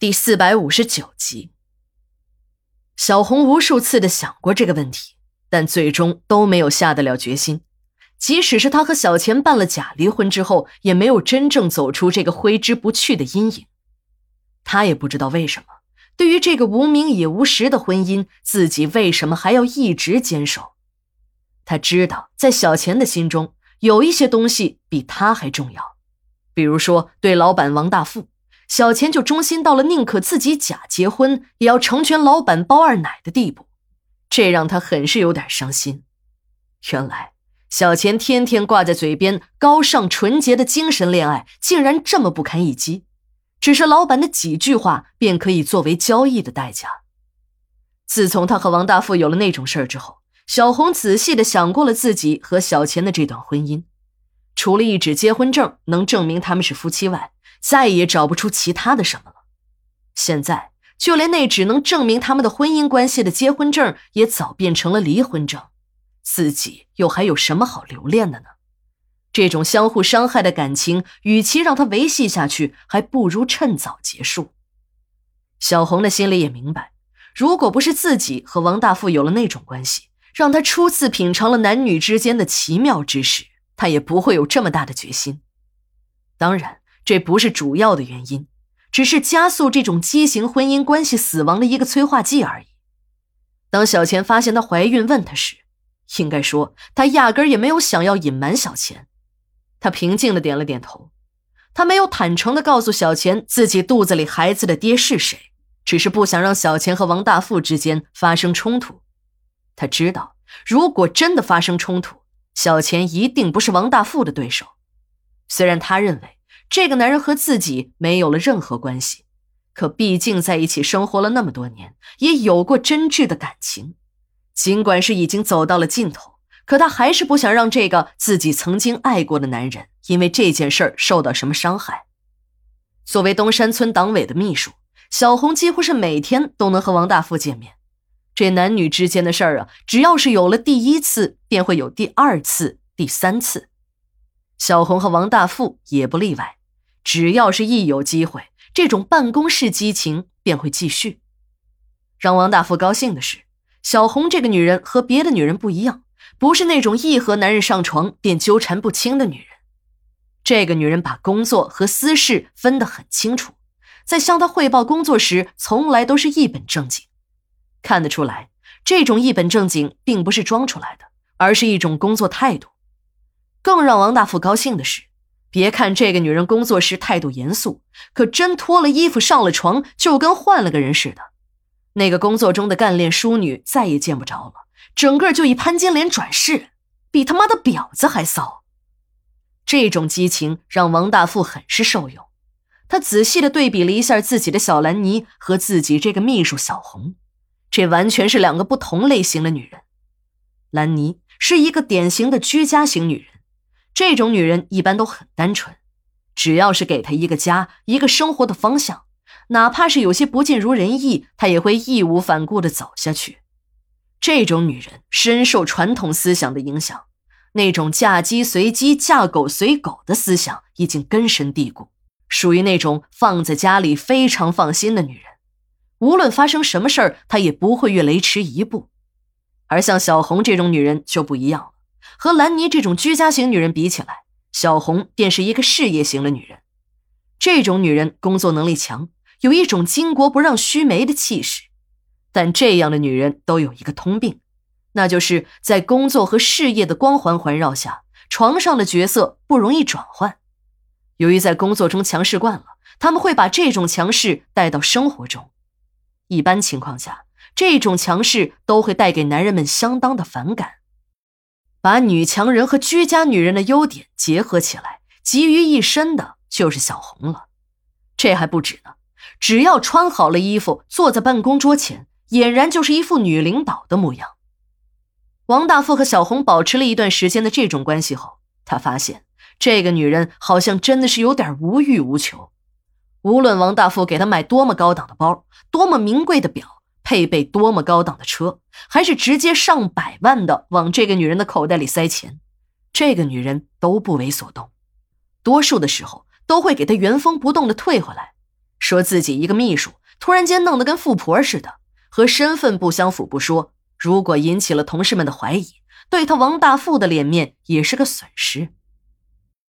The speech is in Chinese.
第四百五十九集，小红无数次的想过这个问题，但最终都没有下得了决心。即使是她和小钱办了假离婚之后，也没有真正走出这个挥之不去的阴影。她也不知道为什么，对于这个无名也无实的婚姻，自己为什么还要一直坚守？她知道，在小钱的心中，有一些东西比她还重要，比如说对老板王大富。小钱就忠心到了宁可自己假结婚，也要成全老板包二奶的地步，这让他很是有点伤心。原来小钱天天挂在嘴边高尚纯洁的精神恋爱，竟然这么不堪一击，只是老板的几句话便可以作为交易的代价。自从他和王大富有了那种事儿之后，小红仔细的想过了自己和小钱的这段婚姻，除了一纸结婚证能证明他们是夫妻外，再也找不出其他的什么了。现在，就连那只能证明他们的婚姻关系的结婚证，也早变成了离婚证。自己又还有什么好留恋的呢？这种相互伤害的感情，与其让他维系下去，还不如趁早结束。小红的心里也明白，如果不是自己和王大富有了那种关系，让他初次品尝了男女之间的奇妙之事，他也不会有这么大的决心。当然。这不是主要的原因，只是加速这种畸形婚姻关系死亡的一个催化剂而已。当小钱发现她怀孕问她时，应该说她压根也没有想要隐瞒小钱。她平静的点了点头，她没有坦诚的告诉小钱自己肚子里孩子的爹是谁，只是不想让小钱和王大富之间发生冲突。她知道，如果真的发生冲突，小钱一定不是王大富的对手。虽然他认为。这个男人和自己没有了任何关系，可毕竟在一起生活了那么多年，也有过真挚的感情。尽管是已经走到了尽头，可他还是不想让这个自己曾经爱过的男人因为这件事儿受到什么伤害。作为东山村党委的秘书，小红几乎是每天都能和王大富见面。这男女之间的事儿啊，只要是有了第一次，便会有第二次、第三次。小红和王大富也不例外。只要是一有机会，这种办公室激情便会继续。让王大富高兴的是，小红这个女人和别的女人不一样，不是那种一和男人上床便纠缠不清的女人。这个女人把工作和私事分得很清楚，在向他汇报工作时，从来都是一本正经。看得出来，这种一本正经并不是装出来的，而是一种工作态度。更让王大富高兴的是。别看这个女人工作时态度严肃，可真脱了衣服上了床，就跟换了个人似的。那个工作中的干练淑女再也见不着了，整个就一潘金莲转世，比他妈的婊子还骚。这种激情让王大富很是受用。他仔细的对比了一下自己的小兰妮和自己这个秘书小红，这完全是两个不同类型的女人。兰妮是一个典型的居家型女人。这种女人一般都很单纯，只要是给她一个家、一个生活的方向，哪怕是有些不尽如人意，她也会义无反顾地走下去。这种女人深受传统思想的影响，那种嫁鸡随鸡、嫁狗随狗的思想已经根深蒂固，属于那种放在家里非常放心的女人。无论发生什么事儿，她也不会越雷池一步。而像小红这种女人就不一样了。和兰妮这种居家型女人比起来，小红便是一个事业型的女人。这种女人工作能力强，有一种巾帼不让须眉的气势。但这样的女人都有一个通病，那就是在工作和事业的光环环绕下，床上的角色不容易转换。由于在工作中强势惯了，他们会把这种强势带到生活中。一般情况下，这种强势都会带给男人们相当的反感。把女强人和居家女人的优点结合起来，集于一身的就是小红了。这还不止呢，只要穿好了衣服，坐在办公桌前，俨然就是一副女领导的模样。王大富和小红保持了一段时间的这种关系后，他发现这个女人好像真的是有点无欲无求。无论王大富给她买多么高档的包，多么名贵的表。配备多么高档的车，还是直接上百万的往这个女人的口袋里塞钱，这个女人都不为所动，多数的时候都会给她原封不动的退回来。说自己一个秘书突然间弄得跟富婆似的，和身份不相符不说，如果引起了同事们的怀疑，对他王大富的脸面也是个损失。